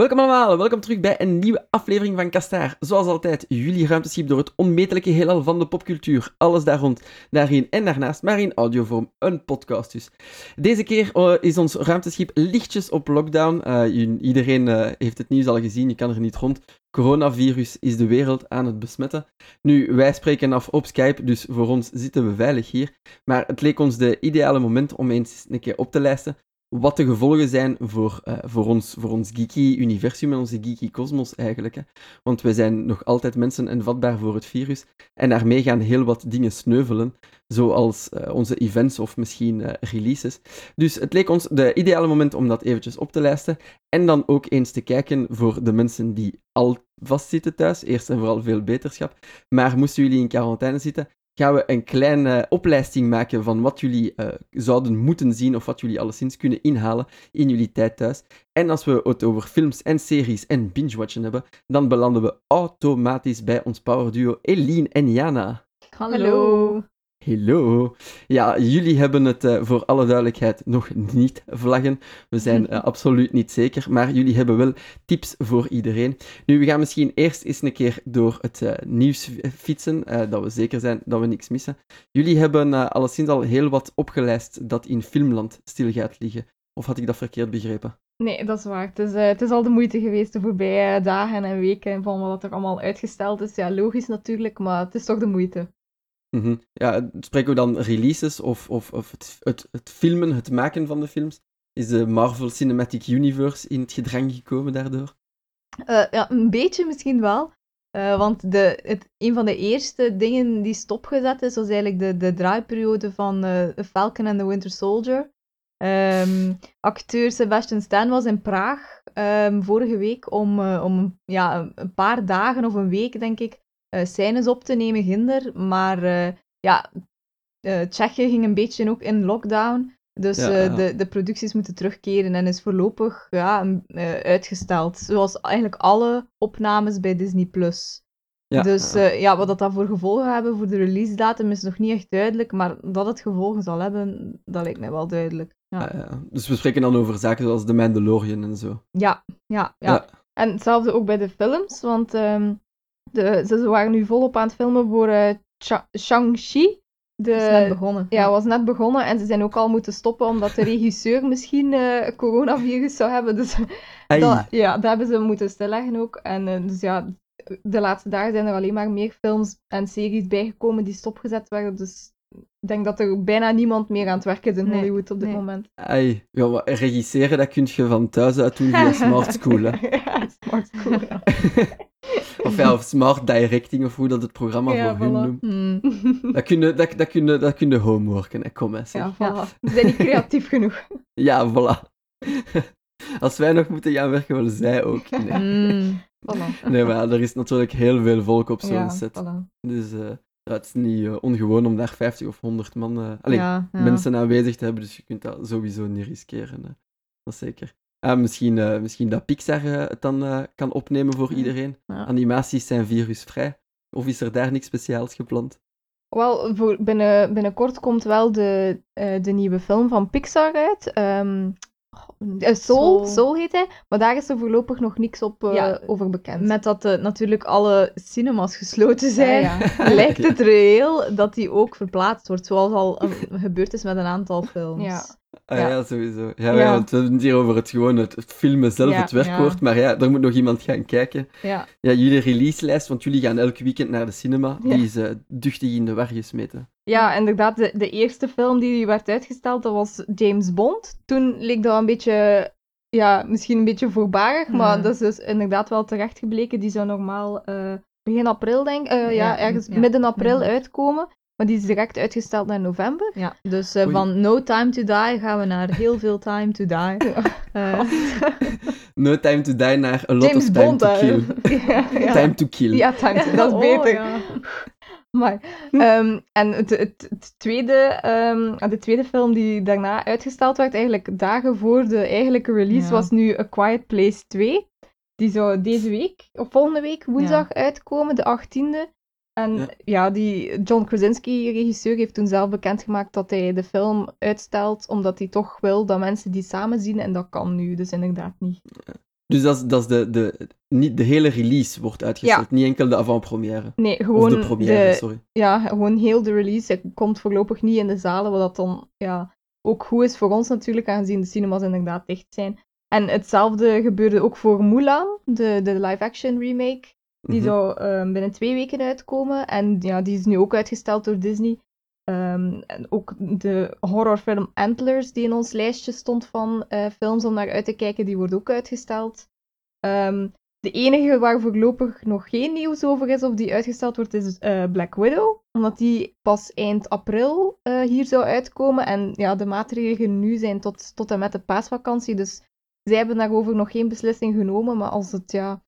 Welkom allemaal, welkom terug bij een nieuwe aflevering van Kastaar. Zoals altijd, jullie ruimteschip door het onmetelijke heelal van de popcultuur. Alles daar rond, daarin en daarnaast, maar in audiovorm, een podcast dus. Deze keer uh, is ons ruimteschip lichtjes op lockdown. Uh, iedereen uh, heeft het nieuws al gezien, je kan er niet rond. Coronavirus is de wereld aan het besmetten. Nu, wij spreken af op Skype, dus voor ons zitten we veilig hier. Maar het leek ons de ideale moment om eens een keer op te lijsten wat de gevolgen zijn voor, uh, voor, ons, voor ons geeky universum en onze geeky kosmos eigenlijk. Hè. Want we zijn nog altijd mensen en vatbaar voor het virus. En daarmee gaan heel wat dingen sneuvelen, zoals uh, onze events of misschien uh, releases. Dus het leek ons de ideale moment om dat eventjes op te lijsten. En dan ook eens te kijken voor de mensen die al vastzitten thuis. Eerst en vooral veel beterschap. Maar moesten jullie in quarantaine zitten, gaan we een kleine opleiding maken van wat jullie uh, zouden moeten zien of wat jullie alleszins kunnen inhalen in jullie tijd thuis. En als we het over films en series en binge-watchen hebben, dan belanden we automatisch bij ons powerduo Eline en Jana. Hallo. Hallo. Ja, jullie hebben het uh, voor alle duidelijkheid nog niet vlaggen. We zijn uh, absoluut niet zeker, maar jullie hebben wel tips voor iedereen. Nu, we gaan misschien eerst eens een keer door het uh, nieuws fietsen, dat we zeker zijn dat we niks missen. Jullie hebben alleszins al heel wat opgelijst dat in filmland stil gaat liggen. Of had ik dat verkeerd begrepen? Nee, dat is waar. Het is, het is al de moeite geweest de voorbije dagen en weken van wat er allemaal uitgesteld is. Ja, logisch natuurlijk, maar het is toch de moeite. -hmm. Ja, spreken we dan releases of, of, of het, het, het, filmen, het maken van de films? Is de Marvel Cinematic Universe in het gedrang gekomen daardoor? Uh, ja, een beetje misschien wel. Uh, want de, het, een van de eerste dingen die stopgezet is, was eigenlijk de, de draaiperiode van uh, Falcon and the Winter Soldier. Um, acteur Sebastian Stan was in Praag um, vorige week om, om ja, een paar dagen of een week, denk ik, uh, scènes op te nemen ginder. Maar uh, ja, uh, Tsjechië ging een beetje ook in lockdown. Dus ja, ja. De, de producties moeten terugkeren en is voorlopig ja, uitgesteld. Zoals eigenlijk alle opnames bij Disney+. Plus. Ja, dus ja, wat dat, dat voor gevolgen hebben voor de release datum is nog niet echt duidelijk. Maar dat het gevolgen zal hebben, dat lijkt mij wel duidelijk. Ja. Dus we spreken dan over zaken zoals The Mandalorian en zo. Ja, ja, ja. En hetzelfde ook bij de films, want... Um, de, ze waren nu volop aan het filmen voor uh, Shang-Chi. De, is net begonnen. Ja, was net begonnen. En ze zijn ook al moeten stoppen omdat de regisseur misschien uh, coronavirus zou hebben. Dus dat, ja, dat hebben ze moeten stilleggen ook. En uh, dus ja, de laatste dagen zijn er alleen maar meer films en series bijgekomen die stopgezet werden. Dus ik denk dat er bijna niemand meer aan het werken is in nee, Hollywood op dit nee. moment. Ai, ja, regisseren, dat kun je van thuis uit doen via Smart School. Hè. ja, Smart School, ja. of ja, of smart directing, of hoe dat het programma ja, voor voilà. hun noemt. Mm. Dat kun je, dat, dat kun je, dat kun je homeworken, hè. kom eens. Ja, voilà. We zijn niet creatief genoeg. Ja, voilà. Als wij nog moeten gaan werken, willen zij ook. Nee, mm, voilà. nee maar er is natuurlijk heel veel volk op zo'n ja, set. Voilà. Dus uh, ja, het is niet uh, ongewoon om daar 50 of 100 man, uh, allee, ja, ja. mensen aanwezig te hebben, dus je kunt dat sowieso niet riskeren. Hè. Dat is zeker. Ah, misschien, uh, misschien dat Pixar uh, het dan uh, kan opnemen voor iedereen. Ja. Animaties zijn virusvrij. Of is er daar niks speciaals gepland? Wel, voor binnen, binnenkort komt wel de, de nieuwe film van Pixar uit. Um, Soul, Soul, Soul heet hij. Maar daar is er voorlopig nog niks op ja, over bekend. Met dat natuurlijk alle cinemas gesloten zijn, ja, ja. lijkt het reëel dat die ook verplaatst wordt. Zoals al gebeurd is met een aantal films. Ja. Ah, ja. ja. sowieso. Ja, ja. want we hebben het hier over het, gewoon het, het filmen zelf, het werkwoord. Maar ja, daar moet nog iemand gaan kijken. Ja. ja jullie releaselijst, want jullie gaan elk weekend naar de cinema, die is uh, duchtig in de war gesmeten. Ja, inderdaad. De, de eerste film die werd uitgesteld, dat was James Bond. Toen leek dat een beetje... Ja, misschien een beetje voorbarig, maar dat is dus inderdaad wel terecht gebleken. Die zou normaal uh, begin april, denk ik, uh, ja, Ja, ergens ja. midden april Mhm. uitkomen. Maar die is direct uitgesteld naar november. Ja. Dus uh, Oei. van No Time to Die gaan we naar Heel Veel Time to Die. Uh, No Time to Die naar A Lot James of Time Bond, to. Kill. ja, ja. Time to Kill. Ja, time to, dat is Oh, beter. ja. Maar, ehm, en het, het, het tweede, ehm, de tweede film die daarna uitgesteld werd, eigenlijk dagen voor de eigenlijke release, Ja. was nu A Quiet Place 2. Die zou deze week, of volgende week, woensdag uitkomen, de 18e. En Ja. ja, die John Krasinski, regisseur, heeft toen zelf bekendgemaakt dat hij de film uitstelt, omdat hij toch wil dat mensen die samen zien, en dat kan nu dus inderdaad niet. Dus dat is, dat is de, de, niet, de hele release wordt uitgesteld, niet enkel de avant-première. Nee, Of gewoon de première, de- sorry. ja, gewoon heel de release. Het komt voorlopig niet in de zalen, wat dat dan ja, ook goed is voor ons natuurlijk, aangezien de cinemas inderdaad dicht zijn. En hetzelfde gebeurde ook voor Mulan, de, de live-action remake. Die Mhm. zou ehm, binnen twee weken uitkomen. En ja, die is nu ook uitgesteld door Disney. Ehm, en ook de horrorfilm Antlers, die in ons lijstje stond van eh, films om naar uit te kijken, die wordt ook uitgesteld. Ehm, de enige waar voorlopig nog geen nieuws over is of die uitgesteld wordt, is eh, Black Widow. Omdat die pas eind april eh, hier zou uitkomen. En ja, de maatregelen nu zijn tot, tot en met de paasvakantie. Dus zij hebben daarover nog geen beslissing genomen. Maar als het, ja,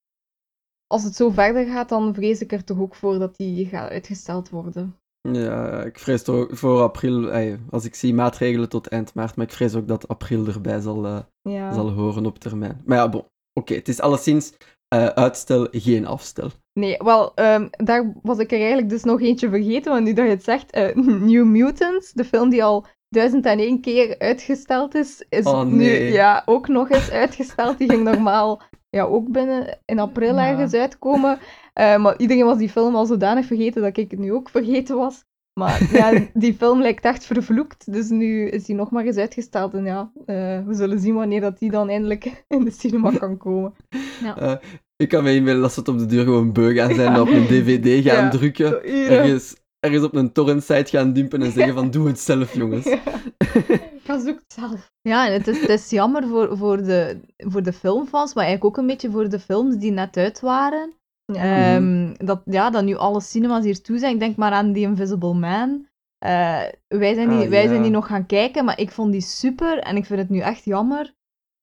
als het zo verder gaat, dan vrees ik er toch ook voor dat die gaat uitgesteld worden. Ja, ik vrees toch voor april, ey, als ik zie maatregelen tot eind maart, maar ik vrees ook dat april erbij zal, eh, Ja. zal horen op termijn. Maar ja, bon. Oké, het is alleszins eh, uitstel, geen afstel. Nee, wel, ehm, daar was ik er eigenlijk dus nog eentje vergeten, want nu dat je het zegt, eh, New Mutants, de film die al duizend en één keer uitgesteld is, is Oh, nu ja, ook nog eens uitgesteld. Die ging normaal ja, ook binnen in april Ja. ergens uitkomen. Eh, maar iedereen was die film al zodanig vergeten dat ik het nu ook vergeten was. Maar ja, die film lijkt echt vervloekt, dus nu is die nog maar eens uitgesteld. En ja, eh, we zullen zien wanneer dat die dan eindelijk in de cinema kan komen. Eh, ik kan me inbeelden dat ze het op de deur gewoon beu gaan zijn en op een dvd gaan Ja. drukken. Ergens, ergens op een torrent-site gaan dumpen en zeggen van doe het zelf, jongens. Ja. Ga zoek het zelf. Ja, en het is, het is jammer voor, voor, de, voor de filmfans, maar eigenlijk ook een beetje voor de films die net uit waren. Ehm, dat, ja, dat nu alle cinemas hier toe zijn. Ik denk maar aan The Invisible Man. Eh, wij zijn, die, Ah, wij ja. zijn die nog gaan kijken, maar ik vond die super en ik vind het nu echt jammer.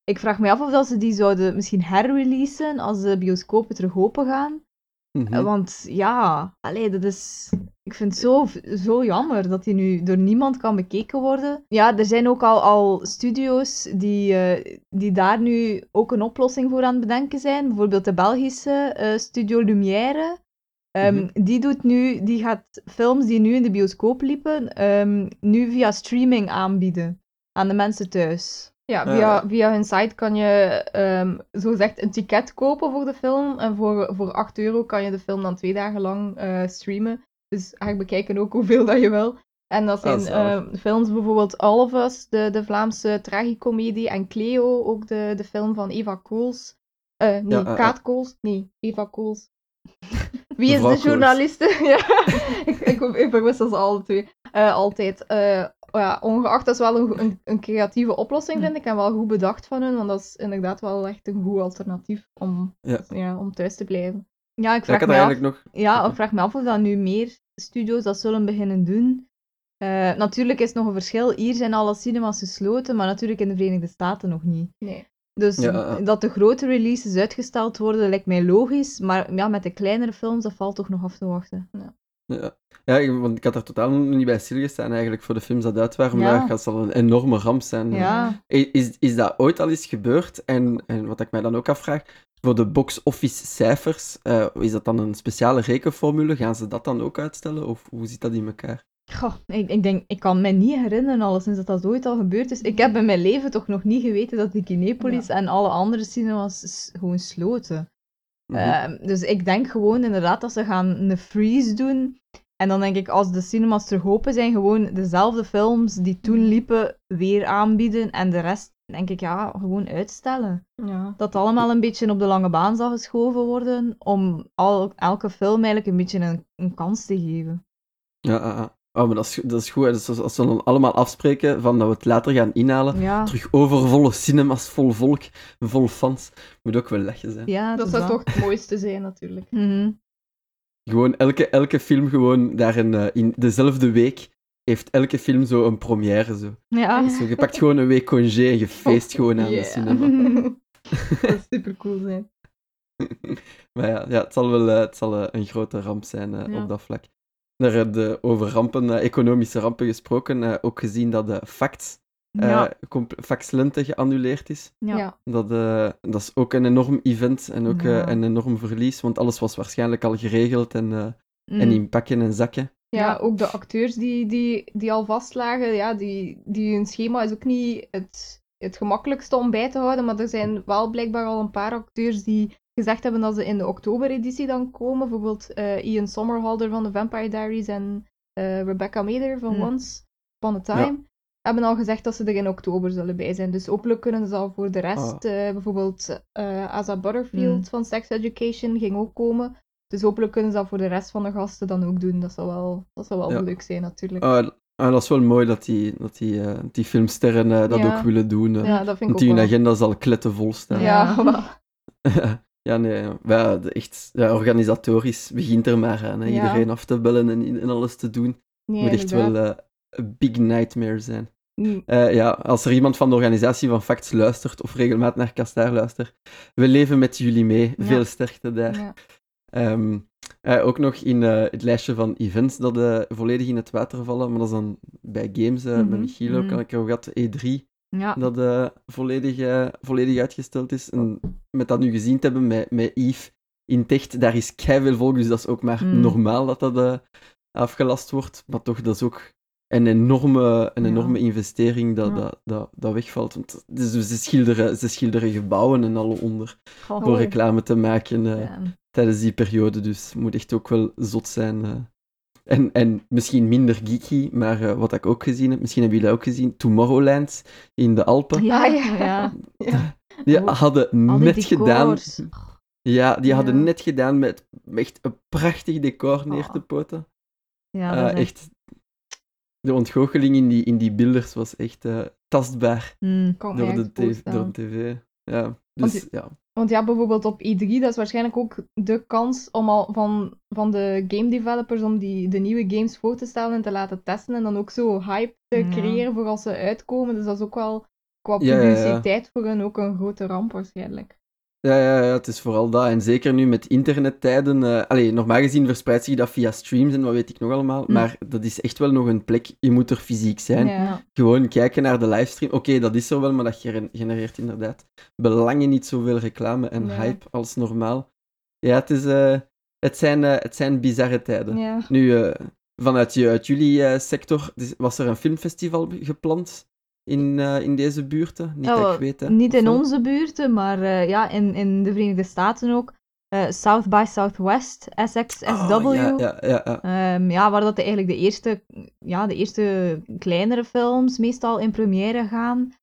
Ik vraag me af of dat ze die zouden misschien herreleasen als de bioscopen terug open gaan. Mhm. Eh, Want ja, allee, dat is. Ik vind het zo, zo jammer dat die nu door niemand kan bekeken worden. Ja, er zijn ook al, al studio's die, eh, die daar nu ook een oplossing voor aan het bedenken zijn. Bijvoorbeeld de Belgische eh, Studio Lumière. Ehm, Mhm. Die doet nu, die gaat films die nu in de bioscoop liepen, ehm, nu via streaming aanbieden aan de mensen thuis. Ja, Ah, via, via hun site kan je ehm zo gezegd een ticket kopen voor de film. En voor, voor 8 euro kan je de film dan twee dagen lang eh, streamen. Dus eigenlijk bekijken ook hoeveel dat je wil. En dat zijn eh, films bijvoorbeeld All of Us, de, de Vlaamse tragicomedie, en Cleo, ook de, de film van Eva Kools. Eh, nee, Ja, eh, Kaat Kools? Nee, Eva Kools. Wie is de journaliste? ja, ik, ik, ik verwissel ze alle twee. Altijd. Eh, ja, ongeacht, dat is wel een, een, een creatieve oplossing, vind ik. En wel goed bedacht van hun, want dat is inderdaad wel echt een goed alternatief om, Ja. om thuis te blijven. Ja, ik Ja, ik vraag me af... eigenlijk nog... Ja, ik vraag me af of dat nu meer studio's dat zullen beginnen doen. Eh, natuurlijk is nog een verschil. Hier zijn alle cinemas gesloten, maar natuurlijk in de Verenigde Staten nog niet. Nee. Dus ja, ja. dat de grote releases uitgesteld worden, lijkt mij logisch. Maar ja, met de kleinere films, dat valt toch nog af te wachten. Ja. Ja, ja ik- want ik had er totaal niet bij stilgestaan eigenlijk voor de films dat uit waren, maar Ja. dat zal een enorme ramp zijn. Ja. Is, is dat ooit al eens gebeurd? En, en wat ik mij dan ook afvraag, voor de box-office cijfers, eh, is dat dan een speciale rekenformule? Gaan ze dat dan ook uitstellen? Of hoe zit dat in elkaar? Goh, ik, ik denk, ik kan me niet herinneren, alleszins dat dat ooit al gebeurd is. Ik heb in mijn leven toch nog niet geweten dat de Kinepolis en alle andere cinemas gewoon sloten. Mhm. Ehm, dus ik denk gewoon inderdaad dat ze gaan een freeze doen. En dan denk ik, als de cinemas terug open zijn, gewoon dezelfde films die toen liepen weer aanbieden. En de rest, denk ik, ja, gewoon uitstellen. Ja. Dat allemaal een beetje op de lange baan zal geschoven worden, om al, elke film eigenlijk een beetje een, een kans te geven. Ja. Oh, maar dat is, dat is goed. Dus als- als we dan allemaal afspreken van dat we het later gaan inhalen, Ja, terug overvolle cinemas, vol volk, vol fans, moet ook wel lachen zijn. ja Dat zou toch het mooiste zijn, natuurlijk. Mhm. Gewoon elke, elke film gewoon daarin, eh, in dezelfde week heeft elke film zo een première. Zo. Ja. Zo, je pakt gewoon een week congé en je feest gewoon aan Yeah. de cinema. dat zou super cool zijn. Maar ja, ja het zal wel eh, het zal, eh, een grote ramp zijn Ja. op dat vlak. Daar hebben de, over rampen, eh, economische rampen gesproken, eh, ook gezien dat de Facts, eh Ja. Facts Lente geannuleerd is. Ja. Dat, eh, dat is ook een enorm event en ook eh, een enorm verlies, want alles was waarschijnlijk al geregeld en, eh, Mm. en in pakken en zakken. Ja, Ja. ook de acteurs die, die, die al vastlagen, ja, die, die hun schema is ook niet het, het gemakkelijkste om bij te houden, maar er zijn wel blijkbaar al een paar acteurs die gezegd hebben dat ze in de oktobereditie dan komen. Bijvoorbeeld eh, Ian Somerhalder van The Vampire Diaries en eh, Rebecca Mader van Hmm. Once Upon a Time. Hebben al gezegd dat ze er in oktober zullen bij zijn. Dus hopelijk kunnen ze al voor de rest. Ah. eh, bijvoorbeeld uh, Asa Butterfield Hmm. van Sex Education ging ook komen. Dus hopelijk kunnen ze dat voor de rest van de gasten dan ook doen. Dat zou wel, dat zou wel Ja. leuk zijn, natuurlijk. Ah, dat is wel mooi dat die, dat die, die filmsterren dat Ja. ook willen doen. ja, dat vind ik Want ook die hun wel. agenda zal klettenvol staan. Ja. ja, nee. ja. De- echt, ja, organisatorisch begint er maar aan. Hè. Ja. Iedereen af te bellen en, en alles te doen. Nee, moet echt wel eh, een big nightmare zijn. Mm. Eh, ja, als er iemand van de organisatie van Facts luistert of regelmatig naar Kastaar luistert, we leven met jullie mee. Ja. Veel sterkte daar. Ehm, eh, ook nog in het lijstje van events dat volledig in het water vallen, maar dat is dan bij games, eh, Mhm, met Michiel ook, mhm. kan ik er ook gehad, E3, Ja. dat eh, volledig, eh, volledig uitgesteld is. En met dat nu gezien te hebben met, met Yves in Techt, daar is veel volk, dus dat is ook maar Mm. normaal dat dat eh, afgelast wordt. Maar toch, dat is ook een enorme, een Ja. enorme investering dat, Ja. dat, dat, dat wegvalt. Want dus ze, schilderen, ze schilderen gebouwen en alle onder voor reclame te maken tijdens die periode. Dus het moet echt ook wel zot zijn. En, en misschien minder geeky, maar eh, wat ik ook gezien heb, misschien hebben jullie dat ook gezien, Tomorrowland in de Alpen. Ja, ja. ja. ja. Die hadden Al die net gedaan. Ja, die hadden Ja. net gedaan met echt een prachtig decor neer te Oh. poten. Ja, Eh, dat echt... De ontgoocheling in die, in die beelders was echt eh, tastbaar Hmm. Door de, tv, door de tv. Ja, dus die- ja. Want ja, bijvoorbeeld op E3, dat is waarschijnlijk ook de kans om al van, van de game developers om die, de nieuwe games voor te stellen en te laten testen en dan ook zo hype te Ja. creëren voor als ze uitkomen. Dus dat is ook wel qua Ja, ja, ja. publiciteit voor hen ook een grote ramp waarschijnlijk. Ja, ja, ja, het is vooral dat. En zeker nu met internettijden. eh allee, normaal gezien verspreidt zich dat via streams en wat weet ik nog allemaal. Hm. Maar dat is echt wel nog een plek. Je moet er fysiek zijn. Ja. Gewoon kijken naar de livestream. Oké, dat is er wel, maar dat genereert inderdaad belangen niet zoveel reclame en Nee. hype als normaal. Ja, het, is, eh, het, zijn, eh, het zijn bizarre tijden. Ja. Nu, vanuit je, uit jullie sector, was er een filmfestival gepland in, eh, in deze buurten? Niet dat ik weet, hè. Niet in onze buurten, maar eh, ja, in, in de Verenigde Staten ook. Eh, South by Southwest, SXSW. Oh, ja, ja, ja, ja. Ehm, ja, waar dat eigenlijk de eerste, ja, de eerste kleinere films meestal in première gaan.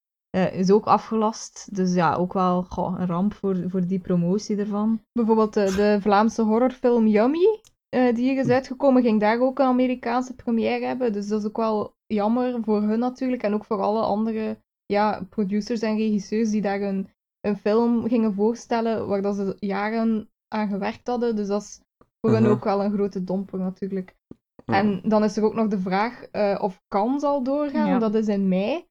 is ook afgelast. Dus ja, ook wel goh, een ramp voor, voor die promotie ervan. Bijvoorbeeld de, de Vlaamse horrorfilm Yummy, eh, die hier is uitgekomen, ging daar ook een Amerikaanse première hebben. Dus dat is ook wel jammer voor hun natuurlijk. En ook voor alle andere ja, producers en regisseurs die daar een, een film gingen voorstellen waar dat ze jaren aan gewerkt hadden. Dus dat is voor hen Mhm. ook wel een grote domper natuurlijk. Ja. En dan is er ook nog de vraag eh, of Cannes zal doorgaan, Ja. dat is in mei.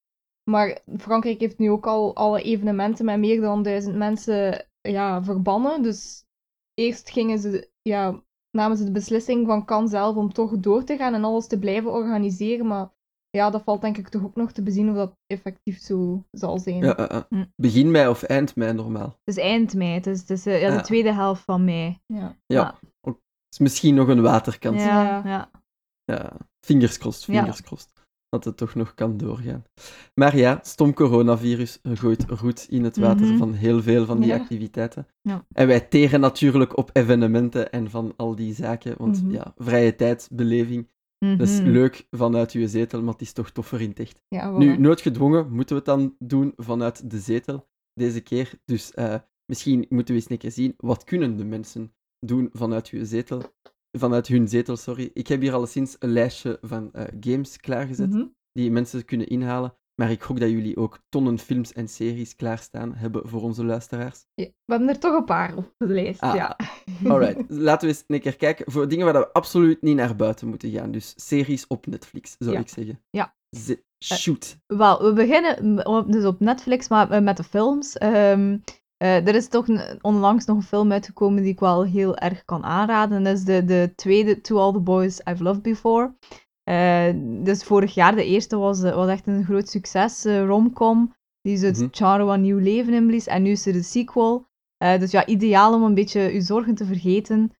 Maar Frankrijk heeft nu ook al alle evenementen met meer dan duizend mensen ja, verbannen. Dus eerst gingen ze, ja, namen ze de beslissing van Cannes zelf om toch door te gaan en alles te blijven organiseren. Maar ja, dat valt denk ik toch ook nog te bezien of dat effectief zo zal zijn. Ja, ja, ja. Hm. Begin mei of eind mei normaal. Het is eind mei, het is, het is eh, ja, de Ja. tweede helft van mei. Ja. Ja. Het is misschien nog een waterkant. Ja. Ja, ja. Fingers crossed, Ja. fingers crossed. Dat het toch nog kan doorgaan. Maar ja, stom coronavirus gooit roet in het water Mhm. van heel veel van die Ja. activiteiten. Ja. En wij teren natuurlijk op evenementen en van al die zaken. Want Mhm. ja, vrije tijdsbeleving, dat is Mhm. leuk vanuit je zetel, maar het is toch toffer in het echt. Ja, voilà. Nu, noodgedwongen moeten we het dan doen vanuit de zetel deze keer. Dus eh, misschien moeten we eens een keer zien, wat kunnen de mensen doen vanuit hun zetel? Vanuit hun zetel, sorry. Ik heb hier alleszins een lijstje van eh, games klaargezet Mhm. die mensen kunnen inhalen. Maar ik hoop dat jullie ook tonnen films en series klaarstaan hebben voor onze luisteraars. Ja, we hebben er toch een paar op de lijst. Ah, ja. Alright, laten we eens een keer kijken voor dingen waar we absoluut niet naar buiten moeten gaan. Dus series op Netflix, zou Ja. ik zeggen. Ja. Ze- shoot. Wel, we beginnen dus op Netflix, maar eh, met de films. Ehm, eh, er is toch een- onlangs nog een film uitgekomen die ik wel heel erg kan aanraden. Dat is de, de tweede To All the Boys I've Loved Before. Eh, dus vorig jaar, de eerste was, eh, was echt een groot succes, eh, romcom. Die zo het genre wat nieuw leven inblies. En nu is er de sequel. Dus ja, ideaal om een beetje uw zorgen te vergeten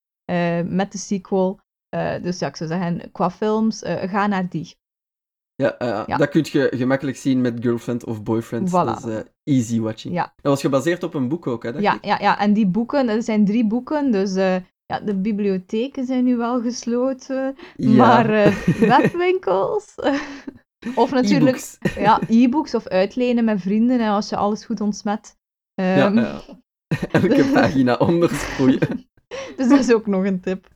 met de sequel. Dus ja, ik zou zeggen, qua films, ga naar die. Ja, uh, Ja. dat kun je gemakkelijk zien met Girlfriend of Boyfriend. Voilà. Dat is eh, easy watching. Ja. Dat was gebaseerd op een boek ook, hè? Ja, ik? ja, ja, en die boeken, er zijn drie boeken, dus eh, ja, de bibliotheken zijn nu wel gesloten, Ja. maar eh, webwinkels... of natuurlijk E-books. ja, e-books of uitlenen met vrienden hè, als je alles goed ontsmet. Ja, Ehm, ja. Elke pagina ondersproeien. Dus dat is ook nog een tip.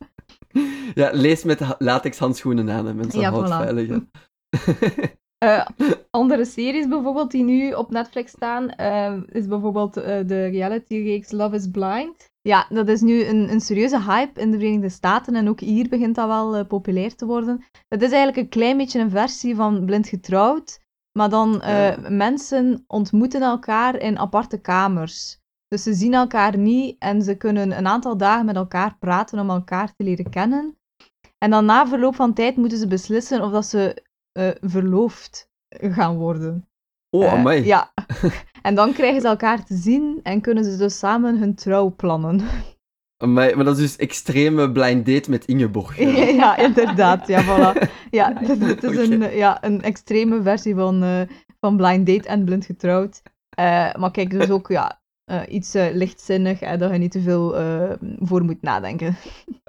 Ja, lees met latex handschoenen aan, hè, mensen. Ja, Houd voilà. veilig. hè. Eh, andere series bijvoorbeeld die nu op Netflix staan, eh, is bijvoorbeeld eh, de reality-reeks Love is Blind. Ja, dat is nu een, een serieuze hype in de Verenigde Staten en ook hier begint dat wel populair te worden. Het is eigenlijk een klein beetje een versie van Blind Getrouwd, maar dan Ja. mensen ontmoeten elkaar in aparte kamers. Dus ze zien elkaar niet en ze kunnen een aantal dagen met elkaar praten om elkaar te leren kennen. En dan na verloop van tijd moeten ze beslissen of dat ze eh, verloofd gaan worden. Oh, Eh, amai. ja. En dan krijgen ze elkaar te zien en kunnen ze dus samen hun trouw plannen. Amai, Maar dat is dus extreme blind date met Ingeborg. Ja, Ja. inderdaad. Ja, voilà. Ja, het, het is een, ja, een extreme versie van, eh, van Blind Date en Blind Getrouwd. Maar kijk, dus ook ja, iets eh, lichtzinnig en dat je niet te veel voor moet nadenken.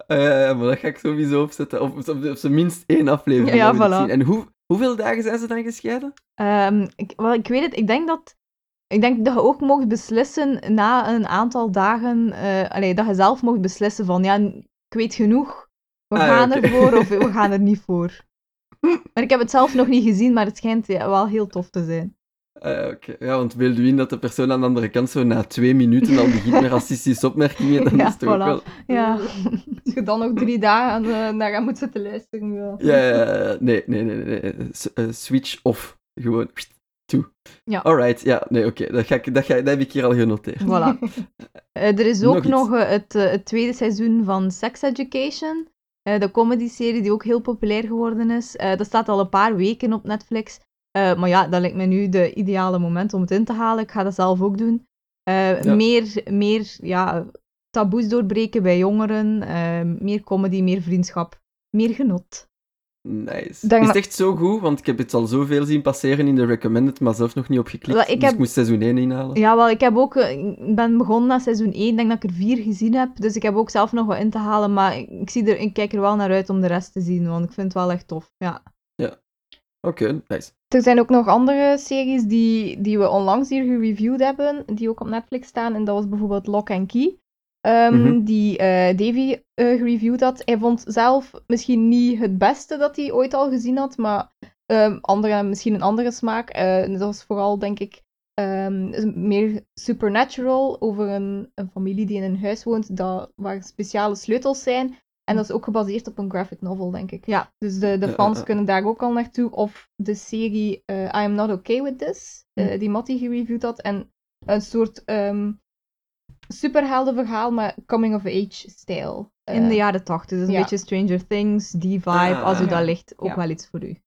Maar dat ga ik sowieso opzetten. Of, of, of zijn minst één aflevering. Ja, voilà. zien. En hoe, hoeveel dagen zijn ze dan gescheiden? Ehm, ik, wel, ik weet het, ik denk dat, ik denk dat je ook mocht beslissen na een aantal dagen, eh, allee, dat je zelf mocht beslissen van, ja, ik weet genoeg, we Ah, gaan oké. ervoor of we gaan er niet voor. Maar ik heb het zelf nog niet gezien, maar het schijnt ja, wel heel tof te zijn. Eh, Oké, ja, want beeld u in dat de persoon aan de andere kant zo na twee minuten al begint met racistische opmerkingen, dan Ja, is het ook wel... Ja. Als je dan nog drie dagen uh, naar gaan moeten zitten luisteren. Ja. Ja, nee, nee, nee, nee. S- eh, switch off. Gewoon, toe. Ja. Alright, ja, nee, oké. Dat, ga ik- dat, ga- dat heb ik hier al genoteerd. Voilà. Eh, er is ook nog, het, het tweede seizoen van Sex Education. Eh, de comedy-serie die ook heel populair geworden is. Eh, dat staat al een paar weken op Netflix. Eh, maar ja, dat lijkt me nu de ideale moment om het in te halen. Ik ga dat zelf ook doen. Eh, Ja. Meer, meer ja, taboes doorbreken bij jongeren. eh, meer comedy, meer vriendschap. Meer genot. Nice. Denk is het echt zo goed? Want ik heb het al zoveel zien passeren in de recommended, maar zelf nog niet opgeklikt. Wel, ik dus ik moest seizoen 1 inhalen. Ja, wel, ik heb ook, ik ben begonnen na seizoen 1, ik denk dat ik er vier gezien heb. Dus ik heb ook zelf nog wat in te halen, maar ik, ik zie er, ik kijk er wel naar uit om de rest te zien, want ik vind het wel echt tof. Ja. Oké, nice. Er zijn ook nog andere series die, die we onlangs hier gereviewd hebben, die ook op Netflix staan. En dat was bijvoorbeeld Lock and Key, ehm, Mhm. die eh, Davy eh, gereviewd had. Hij vond zelf misschien niet het beste dat hij ooit al gezien had, maar anderen hebben misschien een andere smaak. Eh, dat was vooral, denk ik, ehm, meer supernatural over een, een familie die in een huis woont dat, waar speciale sleutels zijn. En dat is ook gebaseerd op een graphic novel, denk ik. Ja. Dus de, de Ja, fans ja. kunnen daar ook al naartoe. Of de serie eh, I Am Not Okay With This, eh, Hm. die Matty gereviewd had. En een soort ehm superheldenverhaal, maar coming-of-age-stijl. In de Eh, jaren 80, dus een ja. beetje Stranger Things, die vibe, Ah, als u ja. dat ligt, ook Ja. wel iets voor u.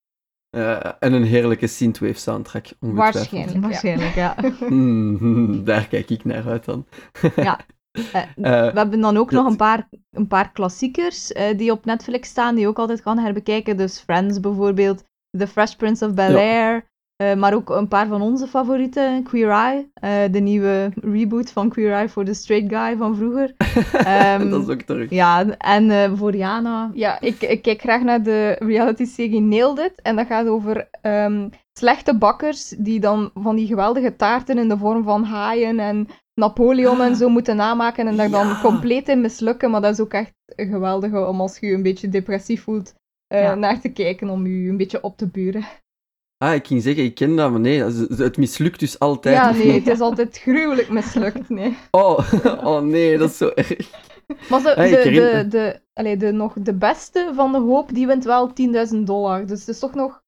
Eh, en een heerlijke synthwave soundtrack, ongetwijfeld. Waarschijnlijk. ja. Waarschijnlijk, ja. Hmm, daar kijk ik naar uit dan. Eh, Eh, We hebben dan ook dat- nog een paar, een paar klassiekers eh, die op Netflix staan, die je ook altijd kan herbekijken. Dus Friends bijvoorbeeld, The Fresh Prince of Bel-Air, eh, maar ook een paar van onze favorieten, Queer Eye, eh, de nieuwe reboot van Queer Eye voor de straight guy van vroeger. Ehm, dat is ook terug. Ja, en eh, voor Jana. Ja, ik, ik kijk graag naar de reality-serie Nailed It. En dat gaat over ehm, slechte bakkers die dan van die geweldige taarten in de vorm van haaien en Napoleon en zo moeten namaken. En daar dan Ja. compleet in mislukken. Maar dat is ook echt een geweldige om als je je een beetje depressief voelt eh, Ja. naar te kijken. Om je een beetje op te buren. Ah, ik ging zeggen, ik ken dat, maar nee, het mislukt dus altijd. Ja, nee, het is altijd gruwelijk mislukt. Nee. Oh, oh nee, dat is zo erg. Maar zo, Hey, de, de, de, allee, de, nog de beste van de hoop, die wint wel 10.000 dollar. Dus het is toch nog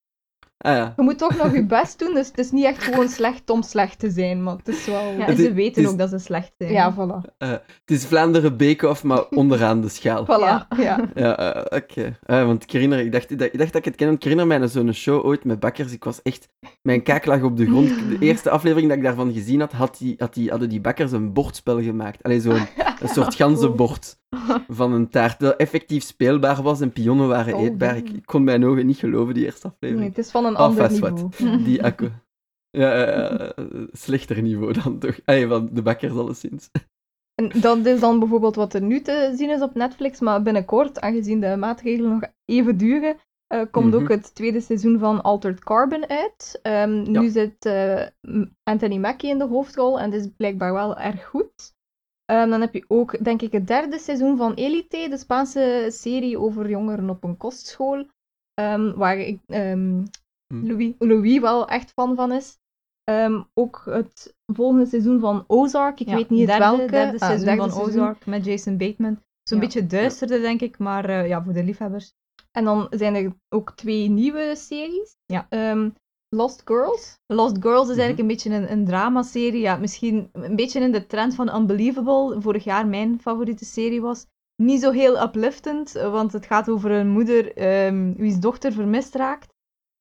Ah ja. Je moet toch nog je best doen, dus het is niet echt gewoon slecht om slecht te zijn, maar het is wel... Ja, en ze weten is- ook dat ze slecht zijn. ja voilà. Het is Vlaanderen Bake-Off, maar onderaan de schaal. Voilà, Ja. ja. Eh, oké. Eh, want ik herinner, ik dacht, ik dacht dat ik het ken. Ik herinner mij zo'n show ooit met bakkers. Ik was echt, mijn kaak lag op de grond. De eerste aflevering dat ik daarvan gezien had, had die, had die, hadden die bakkers een bordspel gemaakt. Allee, zo'n een soort ganzenbord. van een taart dat effectief speelbaar was en pionnen waren Oh, eetbaar. Ik, ik kon mijn ogen niet geloven, die eerste Nee, aflevering. het is van een Ah, ander niveau. wat. Die. Ja, ja, slechter niveau dan toch. Ay, van de bakkers alleszins. En dat is dan bijvoorbeeld wat er nu te zien is op Netflix, maar binnenkort, aangezien de maatregelen nog even duren, eh, komt Mhm. ook het tweede seizoen van Altered Carbon uit. Ehm, Ja. Nu zit eh, Anthony Mackie in de hoofdrol en het is blijkbaar wel erg goed. Ehm, dan heb je ook, denk ik, het derde seizoen van Elite, de Spaanse serie over jongeren op een kostschool, ehm, waar ik, ehm, Hm. Louis, Louis wel echt fan van is. Ehm, ook het volgende seizoen van Ozark, ik Ja, weet niet het derde, welke. derde Ah, seizoen derde van seizoen. Ozark met Jason Bateman. Zo'n Ja. beetje duisterder, denk ik, maar eh, ja, voor de liefhebbers. En dan zijn er ook twee nieuwe series. Ja. Ehm, Lost Girls. Lost Girls is Mhm. eigenlijk een beetje een, een dramaserie. Ja, misschien een beetje in de trend van Unbelievable. Vorig jaar mijn favoriete serie was. Niet zo heel upliftend, want het gaat over een moeder ehm wie's dochter vermist raakt.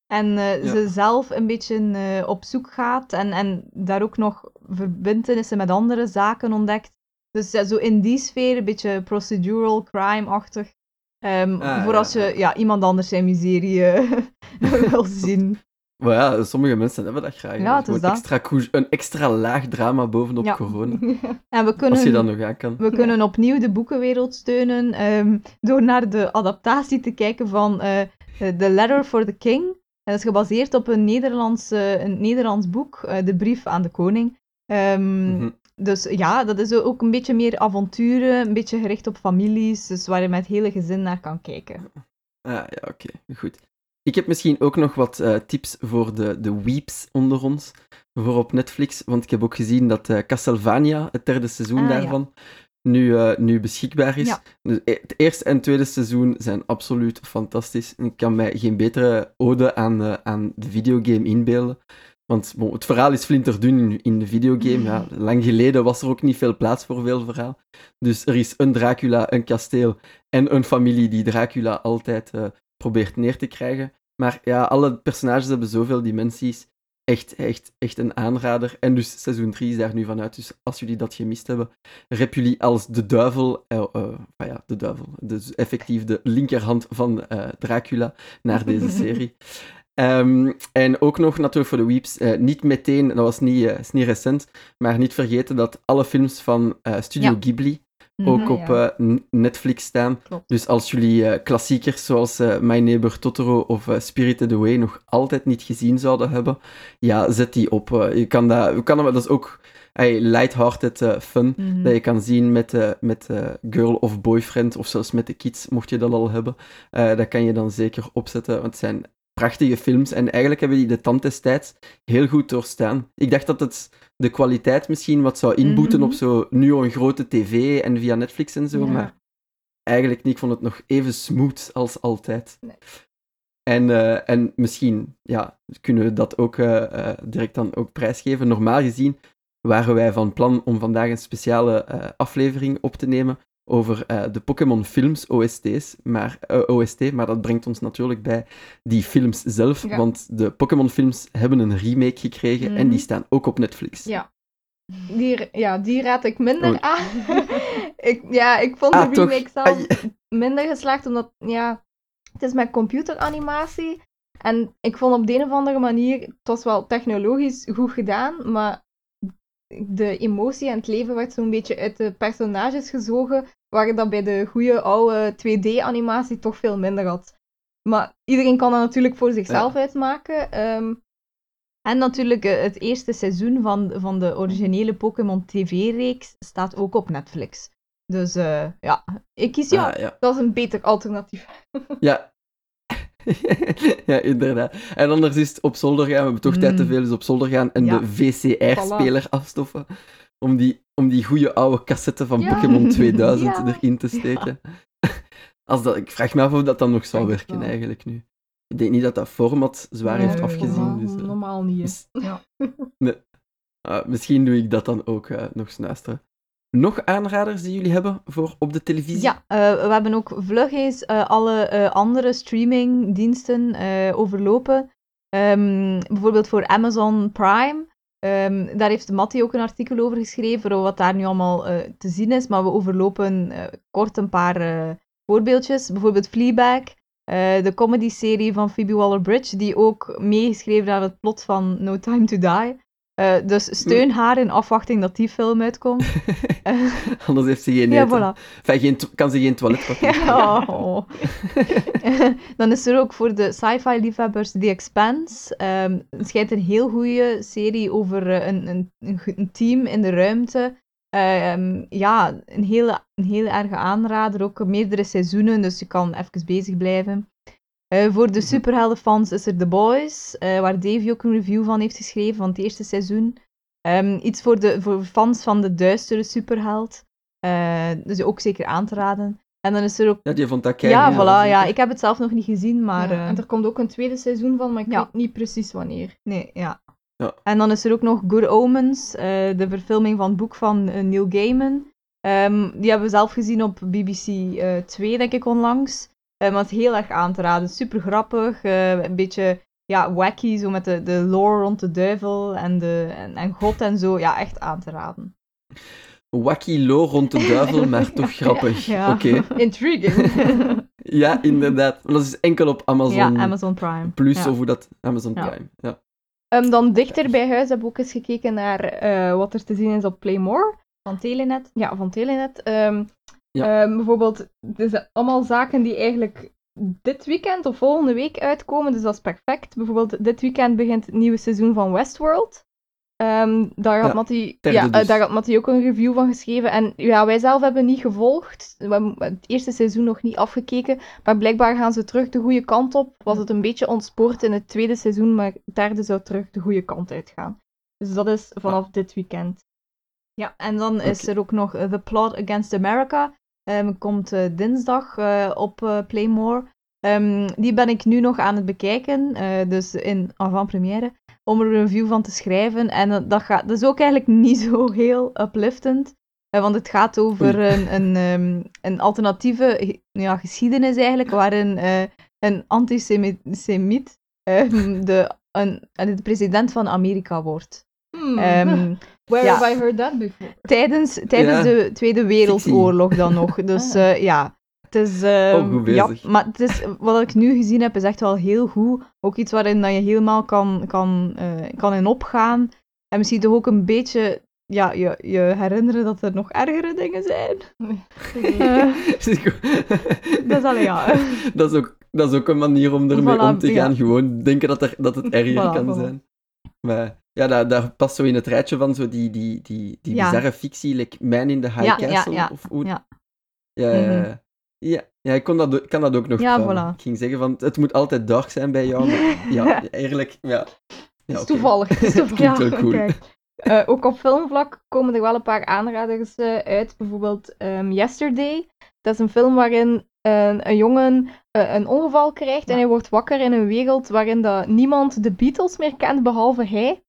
En eh, Ja. ze zelf een beetje eh, op zoek gaat en, en daar ook nog verbintenissen met andere zaken ontdekt. Dus ja, zo in die sfeer, een beetje procedural, crime-achtig. Ehm, Ah, voor ja, als je ja. ja, iemand anders zijn miserie eh, wil zien. Maar ja, sommige mensen hebben dat graag. Ja, het is Gewoon dat. Extra een extra laag drama bovenop Ja. corona. En we kunnen, Als je dat nog aan kan. we kunnen opnieuw de boekenwereld steunen ehm, door naar de adaptatie te kijken van eh, The Letter for the King. En dat is gebaseerd op een Nederlands, eh, een Nederlands boek, eh, De Brief aan de Koning. Ehm, Mhm. Dus ja, dat is ook een beetje meer avonturen, een beetje gericht op families, dus waar je met het hele gezin naar kan kijken. Ah, ja, oké. Goed. Ik heb misschien ook nog wat eh, tips voor de, de weeps onder ons. Voor op Netflix. Want ik heb ook gezien dat eh, Castlevania, het derde seizoen Ah, ja. daarvan, nu, eh, nu beschikbaar is. Ja. Dus, het eerste en tweede seizoen zijn absoluut fantastisch. En ik kan mij geen betere ode aan, aan de videogame inbeelden. Want bon, het verhaal is flinterdun in, in de videogame. Ja, lang geleden was er ook niet veel plaats voor veel verhaal. Dus er is een Dracula, een kasteel en een familie die Dracula altijd probeert neer te krijgen. Maar ja, alle personages hebben zoveel dimensies. Echt, echt, echt een aanrader. En dus seizoen 3 is daar nu vanuit. Dus als jullie dat gemist hebben, rep jullie als de duivel, ah ja, de duivel, dus effectief de linkerhand van eh, Dracula naar deze serie. Ehm, en ook nog natuurlijk voor de weeps, niet meteen, dat was niet, is niet recent, maar niet vergeten dat alle films van Studio Ja. Ghibli ook Mhm, op ja. eh, Netflix staan. Klopt. Dus als jullie eh, klassiekers zoals eh, My Neighbor Totoro of Spirited Away nog altijd niet gezien zouden hebben, ja, zet die op. je kan dat, kan dat, dat is ook hey, lighthearted fun, Mhm. dat je kan zien met, met girl of boyfriend, of zelfs met de kids, mocht je dat al hebben. Dat kan je dan zeker opzetten, want het zijn prachtige films en eigenlijk hebben die de tand destijds heel goed doorstaan. Ik dacht dat het de kwaliteit misschien wat zou inboeten Mhm. op zo nu al een grote tv en via Netflix en zo, Ja. maar eigenlijk niet. Ik vond het nog even smooth als altijd. Nee. En, eh, en misschien ja, kunnen we dat ook eh, eh, direct dan ook prijsgeven. Normaal gezien waren wij van plan om vandaag een speciale aflevering op te nemen over eh, de Pokémon films, OST's, maar, eh, OST, maar dat brengt ons natuurlijk bij die films zelf, Ja. want de Pokémon films hebben een remake gekregen en die Mhm. staan ook op Netflix. Ja. Die, ja, die raad ik minder Oh. aan. ik, ja, ik vond Ah, de toch? remake zelf minder geslaagd, omdat, ja, het is met computeranimatie. En ik vond op de een of andere manier, het was wel technologisch goed gedaan, maar de emotie en het leven werd zo'n beetje uit de personages gezogen, waar dat bij de goede oude 2D-animatie toch veel minder had. Maar iedereen kan dat natuurlijk voor zichzelf uitmaken. ehm, En natuurlijk eh, het eerste seizoen van, van de originele Pokémon TV-reeks staat ook op Netflix. Dus eh, ja, ik kies ja. Ah, ja. dat is een beter alternatief. Ja. ja, inderdaad. En anders is het op zolder gaan. We hebben toch tijd te Mm. veel, dus op zolder gaan en Ja. de VCR-speler afstoffen. Om die, om die goede oude cassette van Ja. Pokémon 2000 Ja. erin te steken. Als dat, ik vraag me af of dat dan nog zou werken, wel. eigenlijk nu. Ik denk niet dat dat format zwaar heeft afgezien. Normaal, Dus, eh, normaal niet. mis- Ja. nee. Ah, misschien doe ik dat dan ook eh, nog snuisteren. Nog aanraders die jullie hebben voor op de televisie? Ja, eh, we hebben ook vlug eens eh, alle eh, andere streamingdiensten overlopen. Ehm, bijvoorbeeld voor Amazon Prime Ehm, daar heeft Mattie ook een artikel over geschreven, wat daar nu allemaal uh, te zien is. Maar we overlopen uh, kort een paar uh, voorbeeldjes. Bijvoorbeeld Fleabag, de comedy-serie van Phoebe Waller-Bridge, die ook meegeschreven aan het plot van No Time to Die. Uh, dus steun haar in afwachting dat die film uitkomt. Anders heeft ze geen. Ja, voilà. enfin, geen kan ze geen toiletpapier. ja, oh. Dan is er ook voor de sci-fi liefhebbers The Expanse. Um, het schijnt een heel goede serie over uh, een, een, een, team in de ruimte. Um, ja, een hele, een hele erge aanrader. Ook meerdere seizoenen, dus je kan even bezig blijven. Uh, voor de superheldenfans is er The Boys, uh, waar Davy ook een review van heeft geschreven van het eerste seizoen. Um, iets voor de voor fans van de duistere superheld. Uh, dus ook zeker aan te raden. En dan is er ook... Ja, die vond dat Ja, voilà, ja. Ik heb het zelf nog niet gezien, maar... Ja, en er komt ook een tweede seizoen van, maar ik weet niet precies wanneer. Nee, ja. ja. En dan is er ook nog Good Omens, de verfilming van het boek van Neil Gaiman. Um, die hebben we zelf gezien op BBC 2, denk ik, onlangs. Maar het is heel erg aan te raden. Super grappig. Uh, een beetje ja, wacky, zo met de, de lore rond de duivel en, de, en, en God en zo. Ja, echt aan te raden. Wacky lore rond de duivel, maar toch grappig. Ja. Oké. Intriguing. ja, inderdaad. Maar dat is enkel op Amazon, ja, Amazon Prime. Plus, of hoe dat... Amazon Prime, ja. Um, dan dichter bij huis heb ik ook eens gekeken naar uh, wat er te zien is op Playmore. Van Telenet. Ja, van Telenet. Um, ja. Um, bijvoorbeeld, het zijn allemaal zaken die eigenlijk dit weekend of volgende week uitkomen, dus dat is perfect. Bijvoorbeeld, dit weekend begint het nieuwe seizoen van Westworld. Um, daar, had ja, Mattie, ja, dus. daar had Mattie ook een review van geschreven. En ja, wij zelf hebben niet gevolgd. We hebben het eerste seizoen nog niet afgekeken. Maar blijkbaar gaan ze terug de goede kant op. Was het een beetje ontspoord in het tweede seizoen, maar het derde zou terug de goede kant uitgaan. Dus dat is vanaf dit weekend. Ja, en dan okay. is er ook nog The Plot Against America. Um, komt uh, dinsdag uh, op uh, Playmore. Um, die ben ik nu nog aan het bekijken, dus in avant-première, om er een review van te schrijven. En dat, gaat, dat is ook eigenlijk niet zo heel upliftend, want het gaat over een, een, um, een alternatieve ja, geschiedenis eigenlijk, waarin een antisemiet de, een, de president van Amerika wordt. Hmm. Where have I heard that before? Tijdens, tijdens de Tweede Wereldoorlog dan nog. Dus uh, ja, het is... Uh, oh, ja, maar het is, wat ik nu gezien heb, is echt wel heel goed. Ook iets waarin dat je helemaal kan, kan, uh, kan in opgaan. En misschien toch ook een beetje ja, je, je herinneren dat er nog ergere dingen zijn. dat is alleen ja. Dat is, ook, dat is ook een manier om ermee om te gaan. Gewoon denken dat, er, dat het erger kan zijn. Maar ja, daar, daar past zo in het rijtje van zo die, die, die, die ja. bizarre fictie, like Man in the High Castle. Ja, of hoe... ja. Ja, mm -hmm. ja, ja, ik kon dat, kan dat ook nog ja, voilà. Ik ging zeggen van, het moet altijd dark zijn bij jou. Maar, ja, eigenlijk, ja. ja het is toevallig. Het is toevallig. cool. Uh, ook op filmvlak komen er wel een paar aanraders uh, uit. Bijvoorbeeld um, Yesterday. Dat is een film waarin uh, een jongen een ongeval krijgt en hij wordt wakker in een wereld waarin dat niemand de Beatles meer kent behalve hij.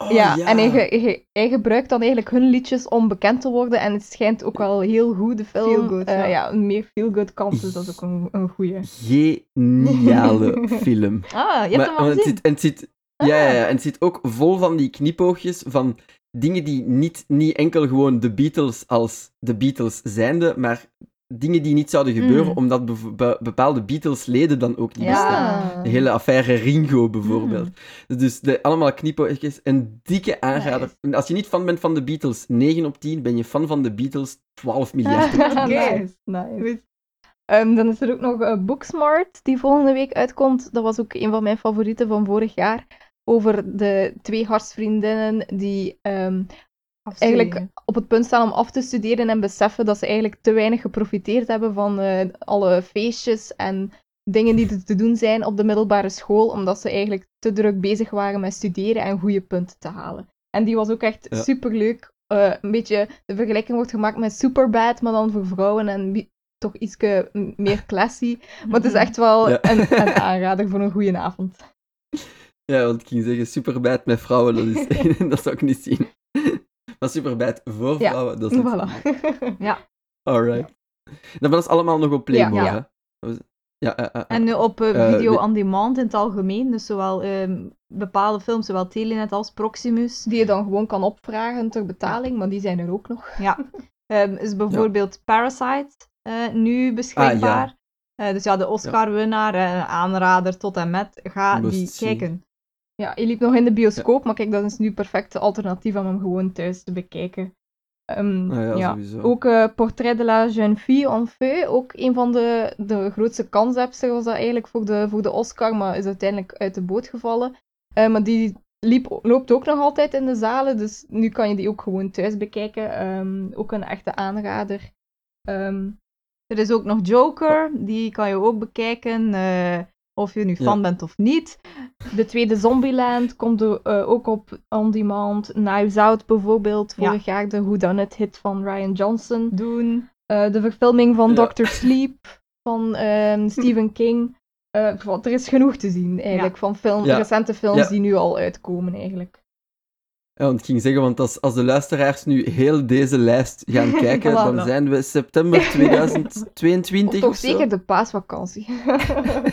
Oh, ja, en hij, hij, hij, gebruikt dan eigenlijk hun liedjes om bekend te worden. En het schijnt ook wel heel goed, de film. Feel good, uh, ja. een meer feel-good kant, dus dat is ook een, een goeie. Geniale film. Ah, je hebt hem al gezien? Het zit, en het zit, ja, ja, ja, en het zit ook vol van die knipoogjes van dingen die niet, niet enkel gewoon de Beatles als de Beatles zijnde, maar dingen die niet zouden gebeuren, mm. omdat be bepaalde Beatles-leden dan ook niet bestaan. De hele affaire Ringo bijvoorbeeld. Mm. Dus de, allemaal knipoogjes. Een dikke aanrader. Nice. Als je niet fan bent van de Beatles, 9 op 10. Ben je fan van de Beatles, 12 miljard op 10. Oké, nice. Um, dan is er ook nog uh, Booksmart, die volgende week uitkomt. Dat was ook een van mijn favorieten van vorig jaar. Over de twee hartsvriendinnen die um, eigenlijk op het punt staan om af te studeren en beseffen dat ze eigenlijk te weinig geprofiteerd hebben van uh, alle feestjes en dingen die er te doen zijn op de middelbare school, omdat ze eigenlijk te druk bezig waren met studeren en goede punten te halen. En die was ook echt ja. superleuk. Uh, een beetje, de vergelijking wordt gemaakt met Superbad, maar dan voor vrouwen en toch iets meer classy. Maar het is echt wel ja. een, een aanrader voor een goede avond. Ja, want ik ging zeggen, Superbad met vrouwen, dat, is, dat zou ik niet zien. Maar Superbad voor vrouwen, dat is voilà. ja. Alright. Dan was allemaal nog op Playboy, ja. hè? ja. Uh, en op video on demand in het algemeen, dus zowel ehm, bepaalde films, zowel Telenet als Proximus. Die je dan gewoon kan opvragen ter betaling, maar die zijn er ook nog. Ja. um, is bijvoorbeeld Parasite nu beschikbaar. Ah, dus ja, de Oscar-winnaar, aanrader tot en met, ga die kijken. Ja, je liep nog in de bioscoop, maar kijk, dat is nu perfecte alternatief om hem gewoon thuis te bekijken. Um, ja, ja. Ook uh, Portrait de la jeune fille en feu, ook een van de, de grootste concepts was dat eigenlijk voor de, voor de Oscar, maar is uiteindelijk uit de boot gevallen. Uh, maar die liep, loopt ook nog altijd in de zalen, dus nu kan je die ook gewoon thuis bekijken. Um, ook een echte aanrader. Um, er is ook nog Joker, die kan je ook bekijken. Uh, of je nu fan bent of niet. De tweede Zombieland komt er, uh, ook op On Demand. Knives Out bijvoorbeeld. Vorig ja. jaar de Whodunit hit van Ryan Johnson. Doen. Uh, de verfilming van ja. Doctor Sleep van um, Stephen King. Uh, er is genoeg te zien eigenlijk van film, recente films die nu al uitkomen eigenlijk. Ja, want ik ging zeggen, want als, als de luisteraars nu heel deze lijst gaan kijken, dan zijn we september 2022 of toch zeker de paasvakantie.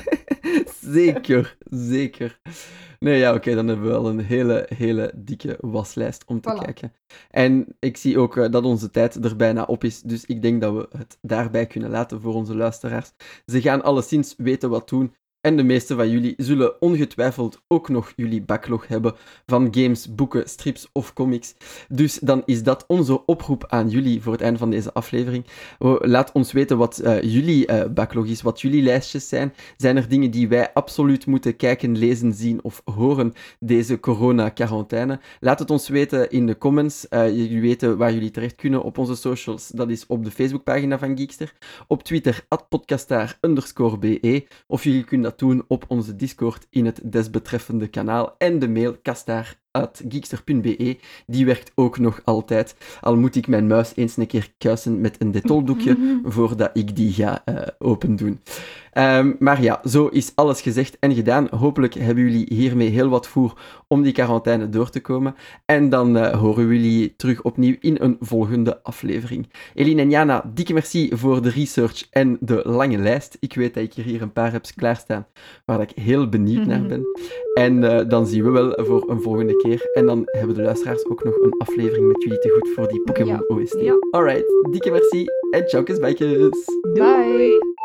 zeker, zeker. Nee, ja, oké, dan hebben we wel een hele, hele dikke waslijst om te kijken. En ik zie ook uh, dat onze tijd er bijna op is, dus ik denk dat we het daarbij kunnen laten voor onze luisteraars. Ze gaan alleszins weten wat doen. En de meeste van jullie zullen ongetwijfeld ook nog jullie backlog hebben van games, boeken, strips of comics. Dus dan is dat onze oproep aan jullie voor het einde van deze aflevering. Laat ons weten wat uh, jullie uh, backlog is, wat jullie lijstjes zijn. Zijn er dingen die wij absoluut moeten kijken, lezen, zien of horen deze corona-quarantaine? Laat het ons weten in de comments. Uh, jullie weten waar jullie terecht kunnen op onze socials. Dat is op de Facebookpagina van Geekster. Op Twitter, podcastaar be. Of jullie kunnen doen op onze Discord in het desbetreffende kanaal en de mail kastaar.geekster.be. Die werkt ook nog altijd. Al moet ik mijn muis eens een keer kuisen met een detoldoekje voordat ik die ga uh, open doen. Um, maar ja, zo is alles gezegd en gedaan. Hopelijk hebben jullie hiermee heel wat voer om die quarantaine door te komen. En dan uh, horen we jullie terug opnieuw in een volgende aflevering. Eline en Jana, dikke merci voor de research en de lange lijst. Ik weet dat ik hier een paar heb klaarstaan waar ik heel benieuwd naar ben. En uh, dan zien we wel voor een volgende keer. En dan hebben de luisteraars ook nog een aflevering met jullie te goed voor die Pokémon ja. OST. Ja. Alright, dikke merci en ciao. Bye.